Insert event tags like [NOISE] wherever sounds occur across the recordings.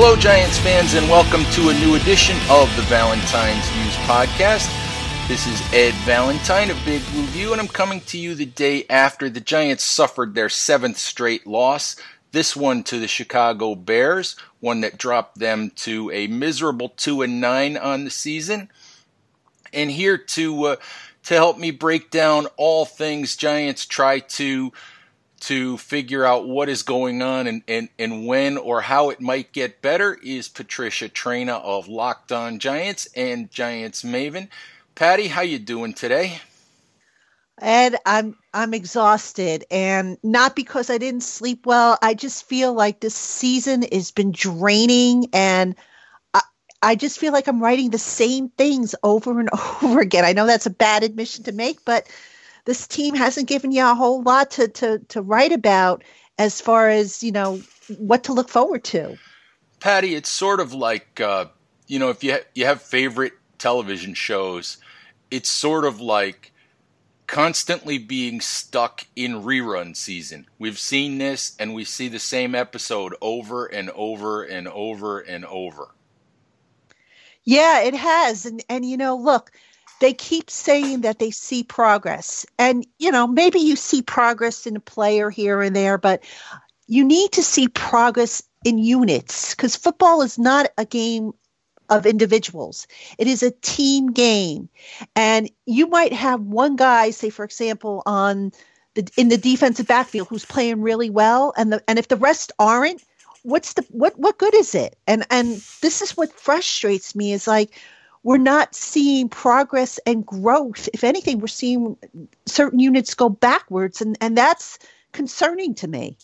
Hello, Giants fans, and welcome to a new edition of the Valentine's Views podcast. This is Ed Valentine of Big Blue View, and I'm coming to you the day after the Giants suffered their seventh straight loss. This one to the Chicago Bears, one that dropped them to a miserable two and nine on the season. And here to uh, to help me break down all things Giants try to to figure out what is going on and, and, and when or how it might get better is Patricia Traina of Locked On Giants and Giants Maven. Patty, how you doing today? Ed, I'm I'm exhausted and not because I didn't sleep well. I just feel like this season has been draining and I, I just feel like I'm writing the same things over and [LAUGHS] over again. I know that's a bad admission to make, but this team hasn't given you a whole lot to to to write about as far as you know what to look forward to. Patty, it's sort of like uh, you know if you ha- you have favorite television shows, it's sort of like constantly being stuck in rerun season. We've seen this and we see the same episode over and over and over and over. Yeah, it has. And and you know, look, they keep saying that they see progress. And, you know, maybe you see progress in a player here and there, but you need to see progress in units because football is not a game of individuals. It is a team game. And you might have one guy, say, for example, on the in the defensive backfield who's playing really well, and the and if the rest aren't, what's the what what good is it? And and this is what frustrates me is like we're not seeing progress and growth. If anything, we're seeing certain units go backwards, and, and that's concerning to me.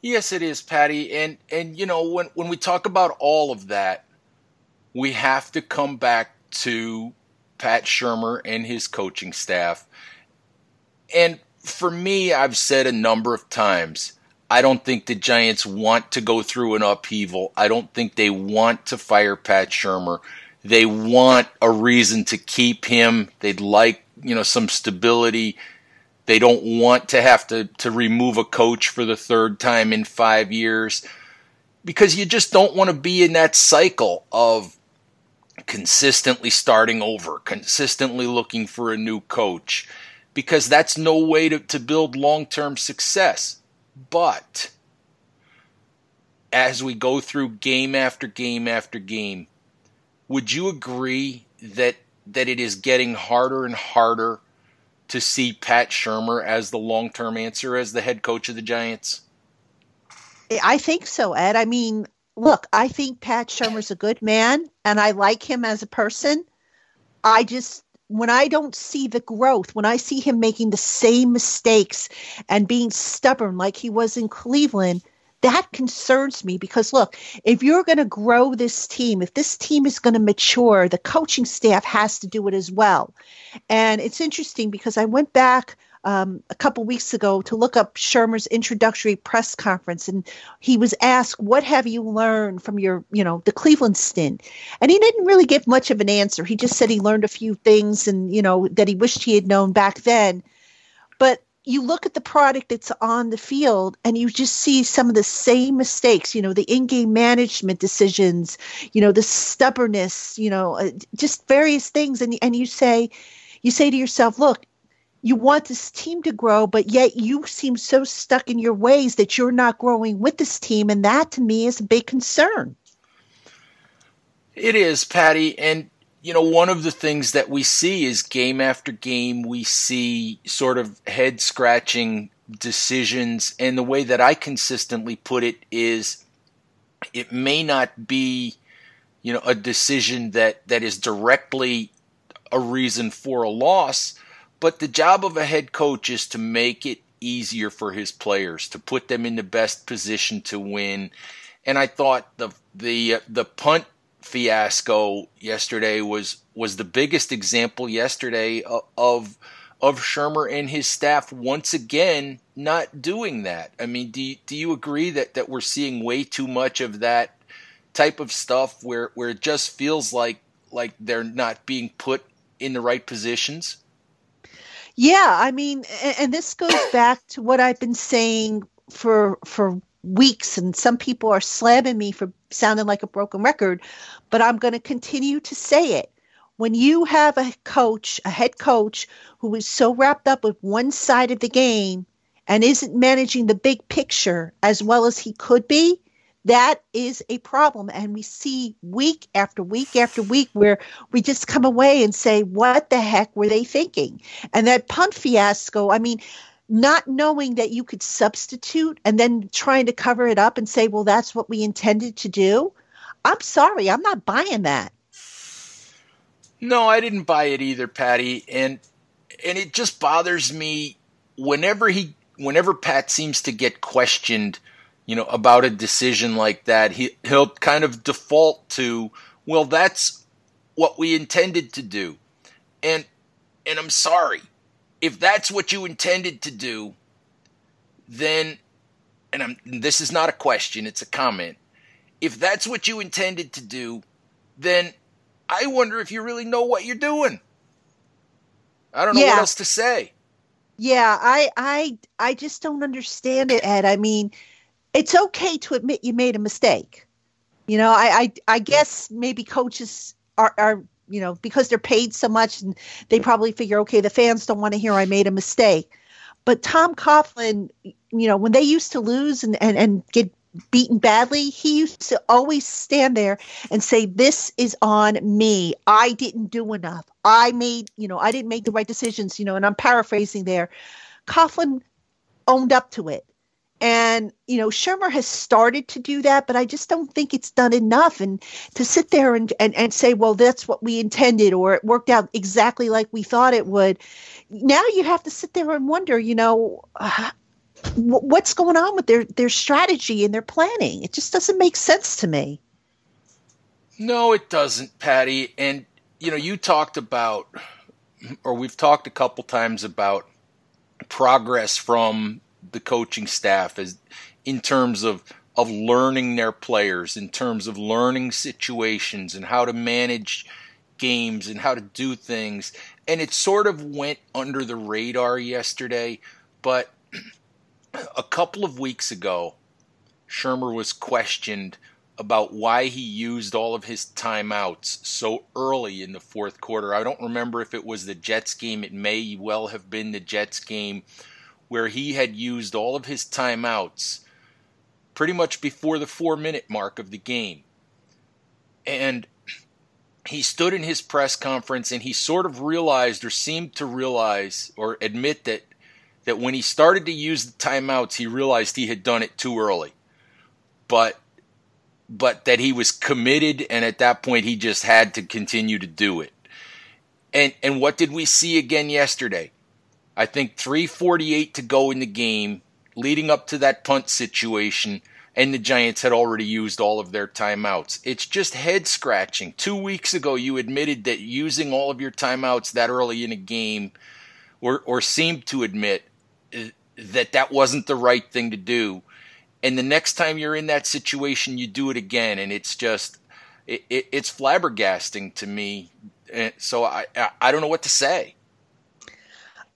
Yes, it is, Patty. And and you know, when when we talk about all of that, we have to come back to Pat Shurmur and his coaching staff. And for me, I've said a number of times, I don't think the Giants want to go through an upheaval. I don't think they want to fire Pat Shurmur. They want a reason to keep him. They'd like, you know, some stability. They don't want to have to, to remove a coach for the third time in five years because you just don't want to be in that cycle of consistently starting over, consistently looking for a new coach, because that's no way to, to build long term success. But as we go through game after game after game, would you agree that that it is getting harder and harder to see Pat Shurmur as the long term answer as the head coach of the Giants? I think so, Ed. I mean, look, I think Pat Shurmur's a good man and I like him as a person. I just when I don't see the growth, when I see him making the same mistakes and being stubborn like he was in Cleveland, that concerns me because look, if you're going to grow this team, if this team is going to mature, the coaching staff has to do it as well. And it's interesting because I went back um, a couple weeks ago to look up Shurmur's introductory press conference, and he was asked, "What have you learned from your, you know, the Cleveland stint?" And he didn't really give much of an answer. He just said he learned a few things, and you know that he wished he had known back then. But you look at the product that's on the field and you just see some of the same mistakes you know the in-game management decisions you know the stubbornness you know uh, just various things. And and you say you say to yourself look you want this team to grow but yet you seem so stuck in your ways that you're not growing with this team. And that to me is a big concern. It is, Patty. And, you know, one of the things that we see is game after game, we see sort of head scratching decisions. And the way that I consistently put it is it may not be, you know, a decision that, that is directly a reason for a loss, but the job of a head coach is to make it easier for his players, to put them in the best position to win. And I thought the the uh, the punt fiasco yesterday was was the biggest example yesterday of, of Shurmur and his staff once again not doing that. I mean, do you, do you agree that, that we're seeing way too much of that type of stuff where, where it just feels like like they're not being put in the right positions? Yeah, I mean, and, and this goes back to what I've been saying for for weeks and some people are slamming me for sounding like a broken record, but I'm going to continue to say it when you have a coach, a head coach, who is so wrapped up with one side of the game and isn't managing the big picture as well as he could be, that is a problem. And we see week after week after week where we just come away and say, what the heck were they thinking? And that punt fiasco, I mean, not knowing that you could substitute and then trying to cover it up and say, well, that's what we intended to do. I'm sorry, I'm not buying that. No, I didn't buy it either, Patty, and and it just bothers me whenever he whenever Pat seems to get questioned, you know, about a decision like that, he he'll kind of default to, well, that's what we intended to do. And and I'm sorry. If that's what you intended to do, then and I'm this is not a question, it's a comment. If that's what you intended to do, then I wonder if you really know what you're doing. I don't know yeah. what else to say. Yeah, I I I just don't understand it, Ed. I mean, it's okay to admit you made a mistake. You know, I I, I guess maybe coaches are, are you know because they're paid so much and they probably figure okay the fans don't want to hear I made a mistake. But Tom Coughlin, you know, when they used to lose and, and, and get beaten badly, he used to always stand there and say, This is on me. I didn't do enough. I made, you know, I didn't make the right decisions, you know, and I'm paraphrasing there. Coughlin owned up to it. And, you know, Shurmur has started to do that, but I just don't think it's done enough. And to sit there and, and, and say, well, that's what we intended, or it worked out exactly like we thought it would. Now you have to sit there and wonder, you know, uh, what's going on with their their strategy and their planning. It just doesn't make sense to me. No, it doesn't, Patty. And you know, you talked about, or we've talked a couple times about progress from the coaching staff as in terms of of learning their players, in terms of learning situations and how to manage games and how to do things. And it sort of went under the radar yesterday, but [CLEARS THROAT] a couple of weeks ago, Shurmur was questioned about why he used all of his timeouts so early in the fourth quarter. I don't remember if it was the Jets game. It may well have been the Jets game where he had used all of his timeouts pretty much before the four minute mark of the game. And he stood in his press conference and he sort of realized or seemed to realize or admit that that when he started to use the timeouts, he realized he had done it too early. But but that he was committed and at that point he just had to continue to do it. And and what did we see again yesterday? I think 348 to go in the game leading up to that punt situation and the Giants had already used all of their timeouts. It's just head scratching. 2 weeks ago you admitted that using all of your timeouts that early in a game or or seemed to admit uh, that that wasn't the right thing to do. And the next time you're in that situation, you do it again, and it's just it, it, it's flabbergasting to me. So I, I I don't know what to say.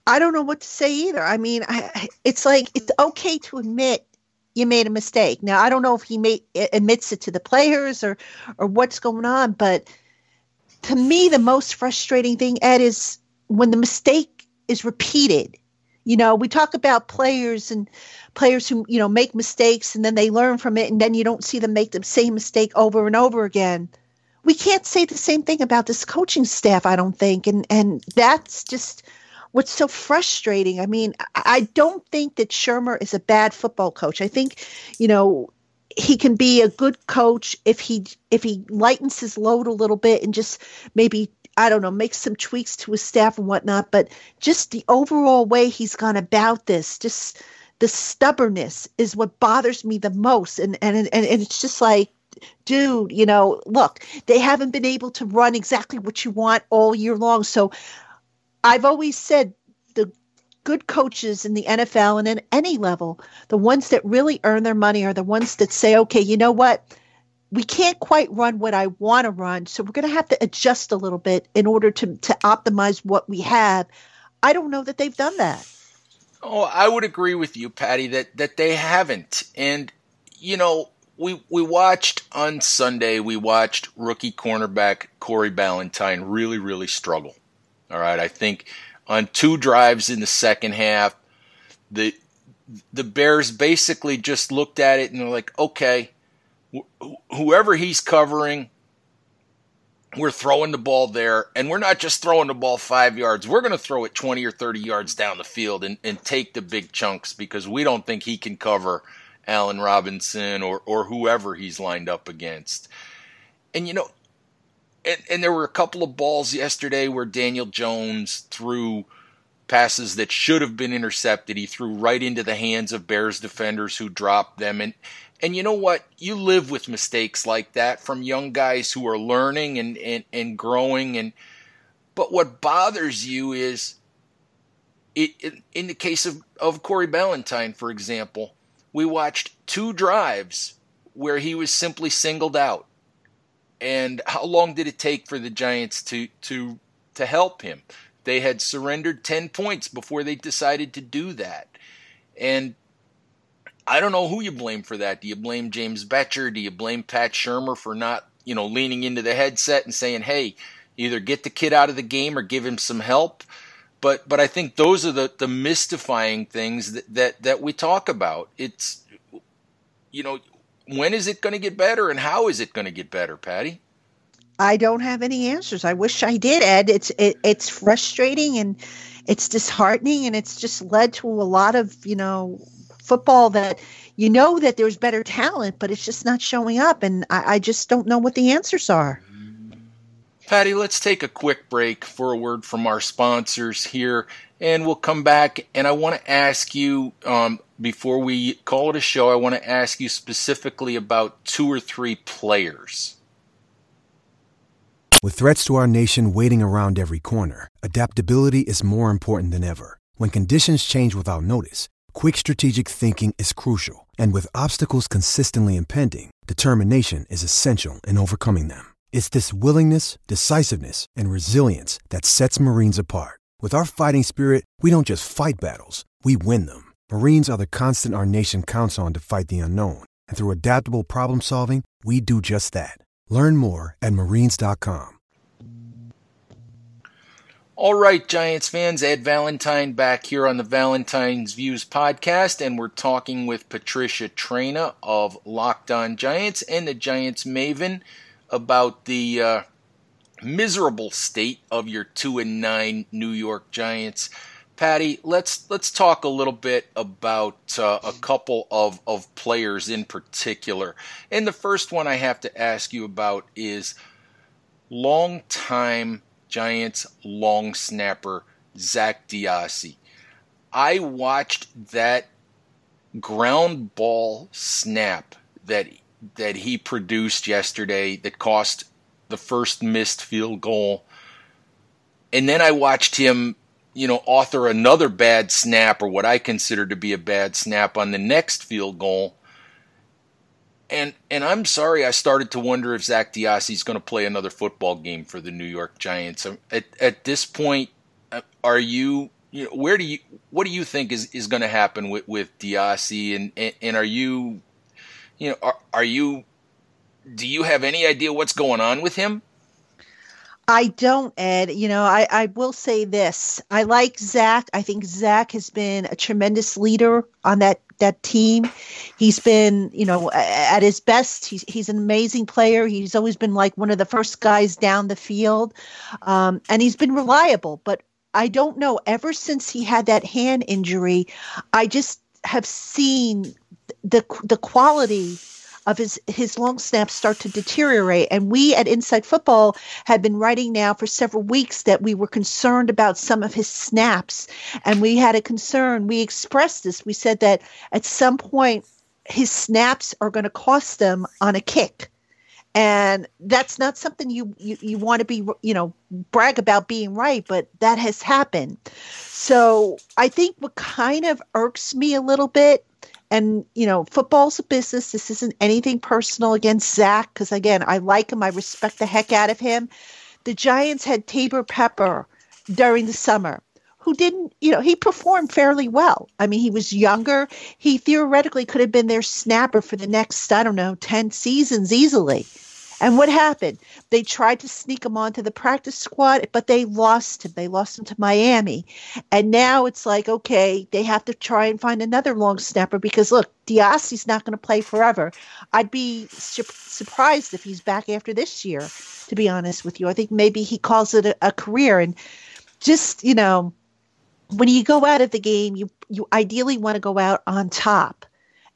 I don't know what to say either. I mean, I, it's like it's okay to admit you made a mistake. Now I don't know if he made admits it to the players or or what's going on, but to me the most frustrating thing, Ed, is when the mistake is repeated you know, we talk about players and players who, you know, make mistakes and then they learn from it and then you don't see them make the same mistake over and over again. we can't say the same thing about this coaching staff, I don't think. And and that's just what's so frustrating. I mean, I don't think that Shurmur is a bad football coach. I think, you know, he can be a good coach if he if he lightens his load a little bit and just maybe I don't know, make some tweaks to his staff and whatnot. But just the overall way he's gone about this, just the stubbornness is what bothers me the most. And and and, and it's just like dude, you know, look, they haven't been able to run exactly what you want all year long. So I've always said the good coaches in the NFL and in any level, the ones that really earn their money are the ones that say, okay, you know what? We can't quite run what I want to run. So we're going to have to adjust a little bit in order to, to optimize what we have. I don't know that they've done that. Oh, I would agree with you, Patty, that, that they haven't. And, you know, we we watched on Sunday. We watched rookie cornerback Corey Ballentine really really struggle. All right, I think on two drives in the second half, the the Bears basically just looked at it and they're like, okay, wh- whoever he's covering, we're throwing the ball there, and we're not just throwing the ball five yards. We're going to throw it 20 or 30 yards down the field and, and take the big chunks because we don't think he can cover Allen Robinson or or whoever he's lined up against. And you know, and, and there were a couple of balls yesterday where Daniel Jones threw passes that should have been intercepted. He threw right into the hands of Bears defenders who dropped them. And and you know what? You live with mistakes like that from young guys who are learning and, and, and growing and but what bothers you is it, in the case of, of Corey Ballentine, for example, we watched two drives where he was simply singled out. And how long did it take for the Giants to to to help him? They had surrendered 10 points before they decided to do that. And I don't know who you blame for that. Do you blame James Bettcher? Do you blame Pat Shurmur for not, you know, leaning into the headset and saying, "Hey, either get the kid out of the game or give him some help"? but but I think those are the the mystifying things that that, that we talk about. It's you know when is it going to get better and how is it going to get better, Patty? I don't have any answers. I wish I did, Ed. It's it, it's frustrating and it's disheartening and it's just led to a lot of you know football that you know that there's better talent, but it's just not showing up, and I, I just don't know what the answers are. Patty, let's take a quick break for a word from our sponsors here, and we'll come back. And I want to ask you, um, before we call it a show, I want to ask you specifically about two or three players. With threats to our nation waiting around every corner, adaptability is more important than ever. When conditions change without notice, quick strategic thinking is crucial. And with obstacles consistently impending, determination is essential in overcoming them. It's this willingness, decisiveness, and resilience that sets Marines apart. With our fighting spirit, we don't just fight battles, we win them. Marines are the constant our nation counts on to fight the unknown. And through adaptable problem solving, we do just that. Learn more at marines.com. All right, Giants fans, Ed Valentine back here on the Valentine's Views podcast, and we're talking with Patricia Traina of Locked On Giants and the Giants Maven about the uh, miserable state of your two and nine New York Giants. Patty, let's let's talk a little bit about uh, a couple of, of players in particular. And the first one I have to ask you about is longtime Giants long snapper Zach DeOssie. I watched that ground ball snap that that he produced yesterday that cost the first missed field goal. And then I watched him, you know, author another bad snap or what I consider to be a bad snap on the next field goal. And and I'm sorry, I started to wonder if Zach is going to play another football game for the New York Giants. At at this point, are you you know, where do you what do you think is, is going to happen with with DeOssie and, and and are you you know, are, are you? Do you have any idea what's going on with him? I don't, Ed. You know, I, I will say this. I like Zach. I think Zach has been a tremendous leader on that that team. He's been, you know, at his best. He's he's an amazing player. He's always been like one of the first guys down the field, um, and he's been reliable. But I don't know. Ever since he had that hand injury, I just have seen the the quality of his his long snaps start to deteriorate. And we at Inside Football had been writing now for several weeks that we were concerned about some of his snaps, and we had a concern. We expressed this. We said that at some point his snaps are going to cost them on a kick and that's not something you, you you want to be you know brag about being right but that has happened so i think what kind of irks me a little bit and you know football's a business. This isn't anything personal. Against zach because again i like him. I respect the heck out of him. The giants had Taybor Pepper during the summer who didn't you know he performed fairly well. I mean he was younger. He theoretically could have been their snapper for the next i don't know 10 seasons easily and what happened? They tried to sneak him onto the practice squad, but they lost him. They lost him to Miami. And now it's like, okay, they have to try and find another long snapper because look, DeOssie's not going to play forever. I'd be su- surprised if he's back after this year, to be honest with you. I think maybe he calls it a, a career. And just, you know, when you go out of the game, you, you ideally want to go out on top.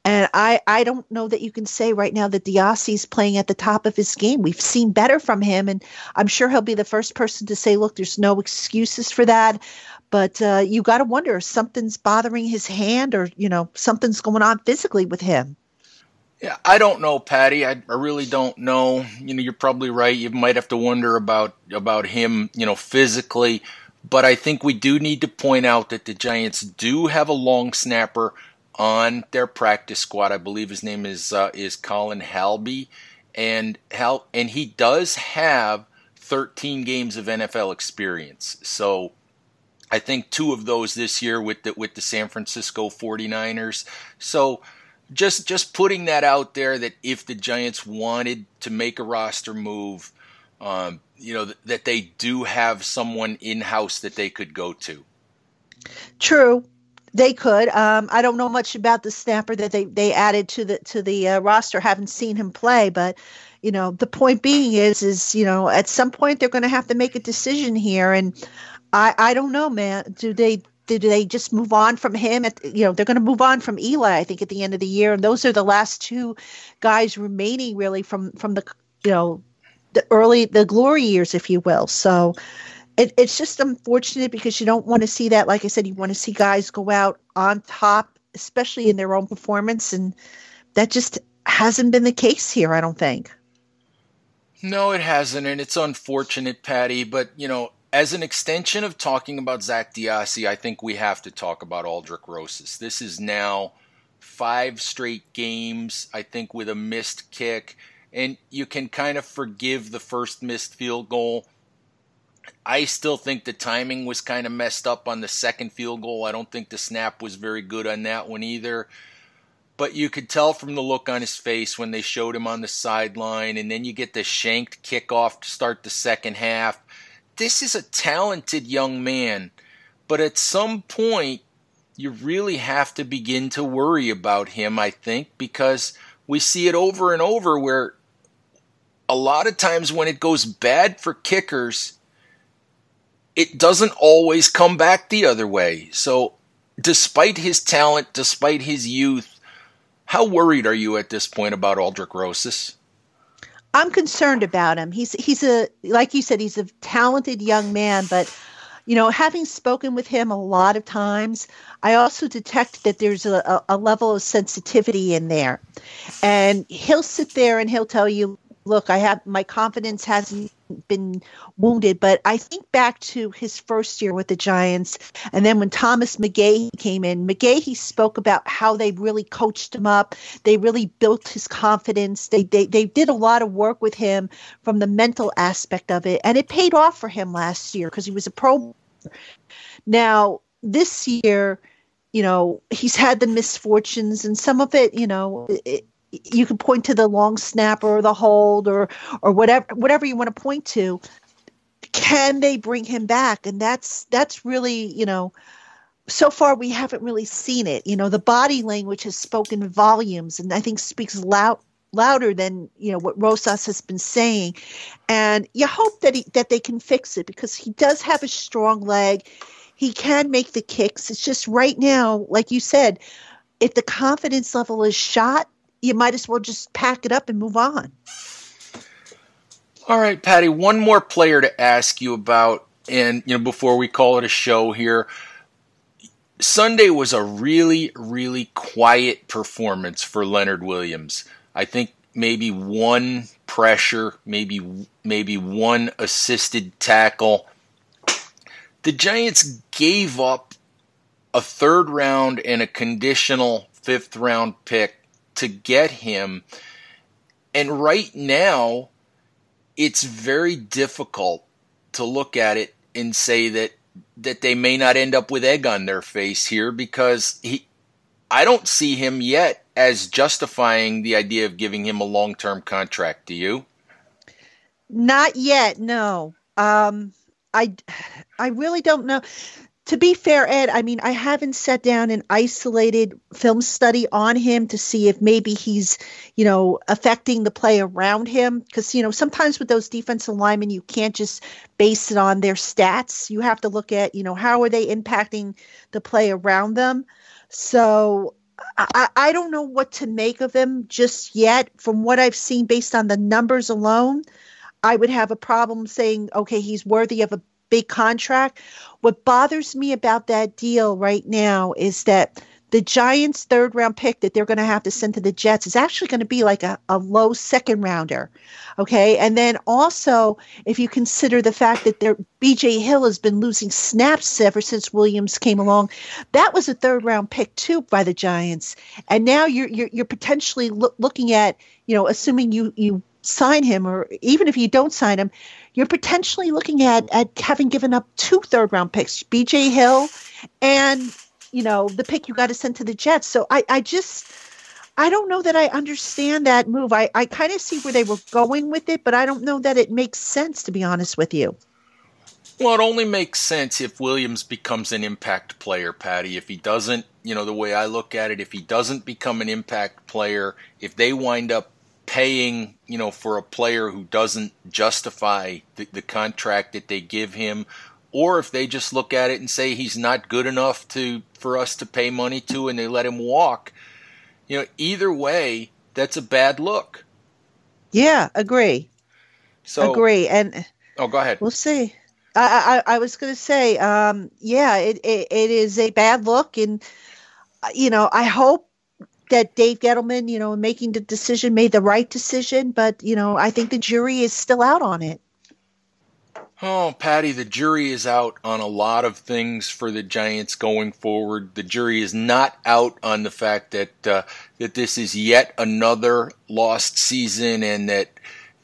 And I, I don't know that you can say right now that DeOssie's playing at the top of his game. We've seen better from him, and I'm sure he'll be the first person to say, look, there's no excuses for that. But uh, you got to wonder if something's bothering his hand or, you know, something's going on physically with him. Yeah, I don't know, Patty. I, I really don't know. You know, you're probably right. You might have to wonder about about him, you know, physically. But I think we do need to point out that the Giants do have a long snapper on their practice squad. I believe his name is uh, is Colin Holba, and Hal and he does have 13 games of NFL experience. So I think two of those this year with the with the San Francisco 49ers. So just just putting that out there that if the Giants wanted to make a roster move, um, you know that they do have someone in house that they could go to. True, they could. Um, I don't know much about the snapper that they, they added to the to the uh, roster. Haven't seen him play, but you know the point being is is you know at some point they're going to have to make a decision here, and I I don't know, man. Do they do they just move on from him? At you know they're going to move on from Eli, I think, at the end of the year, and those are the last two guys remaining really from from the you know the early the glory years, if you will. So it, it's just unfortunate because you don't want to see that. Like I said, you want to see guys go out on top, especially in their own performance, and that just hasn't been the case here. I don't think. No, it hasn't, and it's unfortunate, Patty. But you know, as an extension of talking about Zach DeOssie, I think we have to talk about Aldrick Rosas. This is now five straight games, I think, with a missed kick, and you can kind of forgive the first missed field goal I still think the timing was kind of messed up on the second field goal. I don't think the snap was very good on that one either. But you could tell from the look on his face when they showed him on the sideline, and then you get the shanked kickoff to start the second half. This is a talented young man, but at some point, you really have to begin to worry about him, I think, because we see it over and over where a lot of times when it goes bad for kickers, it doesn't always come back the other way. So, despite his talent, despite his youth, how worried are you at this point about Aldrick Rosas? I'm concerned about him. He's he's a like you said, he's a talented young man, but you know, having spoken with him a lot of times, I also detect that there's a, a level of sensitivity in there. And he'll sit there and he'll tell you, look, I have my confidence hasn't been wounded, but I think back to his first year with the Giants, and then when Thomas McGaughey came in, McGaughey spoke about how they really coached him up. They really built his confidence. They they they did a lot of work with him from the mental aspect of it, and it paid off for him last year because he was a pro. Now this year, you know, he's had the misfortunes, and some of it, you know, it, you can point to the long snap or the hold or or whatever whatever you want to point to can they bring him back and that's that's really you know so far we haven't really seen it. You know, the body language has spoken volumes and I think speaks loud louder than you know what Rosas has been saying, and you hope that he, that they can fix it because he does have a strong leg. He can make the kicks. It's just right now, like you said, if the confidence level is shot, you might as well just pack it up and move on. All right, Patty. One more player to ask you about, and you know before we call it a show here. Sunday was a really, really quiet performance for Leonard Williams. I think maybe one pressure, maybe maybe one assisted tackle. The Giants gave up a third round and a conditional fifth round pick to get him. And right now, it's very difficult to look at it and say that that they may not end up with egg on their face here because he I don't see him yet as justifying the idea of giving him a long term contract. Do you? Not yet, no. Um, I, I really don't know. To be fair, Ed, I mean, I haven't sat down and isolated film study on him to see if maybe he's, you know, affecting the play around him. Because, you know, sometimes with those defensive linemen, you can't just base it on their stats. You have to look at, you know, how are they impacting the play around them. So I, I don't know what to make of him just yet. From what I've seen, based on the numbers alone, I would have a problem saying, okay, he's worthy of a big contract. What bothers me about that deal right now is that the Giants' third round pick that they're going to have to send to the Jets is actually going to be like a, a low second rounder. Okay. And then also, if you consider the fact that their BJ Hill has been losing snaps ever since Williams came along, that was a third round pick too by the Giants. And now you're, you're, you're potentially lo- looking at, you know, assuming you, you sign him or even if you don't sign him, you're potentially looking at, at having given up two third round picks, BJ Hill and you know, the pick you got to send to the Jets. So I, I just, I don't know that I understand that move. I, I kind of see where they were going with it, but I don't know that it makes sense, to be honest with you. Well, it only makes sense if Williams becomes an impact player, Patty. If he doesn't, you know, the way I look at it, if he doesn't become an impact player, if they wind up paying, you know, for a player who doesn't justify the, the contract that they give him or if they just look at it and say he's not good enough to for us to pay money to and they let him walk you know either way that's a bad look. Yeah agree. So agree and oh go ahead. we'll see. I i, I was going to say um yeah it, it it is a bad look and you know i hope that Dave Gettleman, you know, making the decision made the right decision, but you know, I think the jury is still out on it. Oh, Patty, the jury is out on a lot of things for the Giants going forward. The jury is not out on the fact that uh, that this is yet another lost season, and that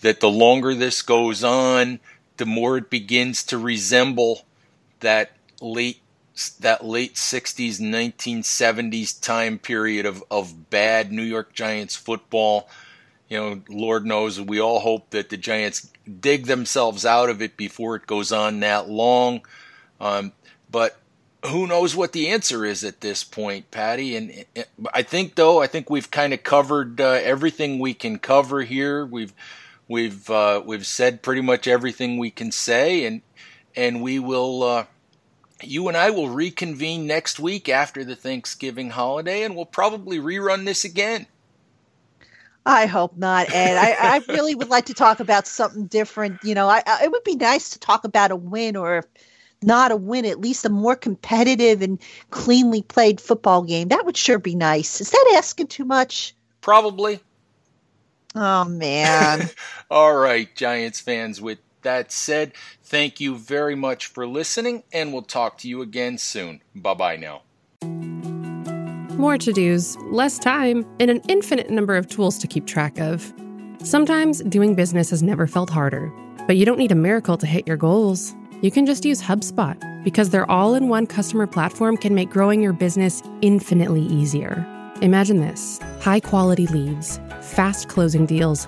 that the longer this goes on, the more it begins to resemble that late that late 60s 1970s time period of, of bad New York Giants football you know, Lord knows we all hope that the Giants dig themselves out of it before it goes on that long. Um, but who knows what the answer is at this point, Patty? And, and I think, though, I think we've kind of covered uh, everything we can cover here. We've we've uh, we've said pretty much everything we can say, and and we will. Uh, you and I will reconvene next week after the Thanksgiving holiday, and we'll probably rerun this again. I hope not, Ed. I, I really would like to talk about something different. You know, I, I, it would be nice to talk about a win or not a win, at least a more competitive and cleanly played football game. That would sure be nice. Is that asking too much? Probably. Oh, man. [LAUGHS] All right, Giants fans. With that said, thank you very much for listening, and we'll talk to you again soon. Bye bye now. More to dos, less time, and an infinite number of tools to keep track of. Sometimes doing business has never felt harder, but you don't need a miracle to hit your goals. You can just use HubSpot because their all in one customer platform can make growing your business infinitely easier. Imagine this high quality leads, fast closing deals,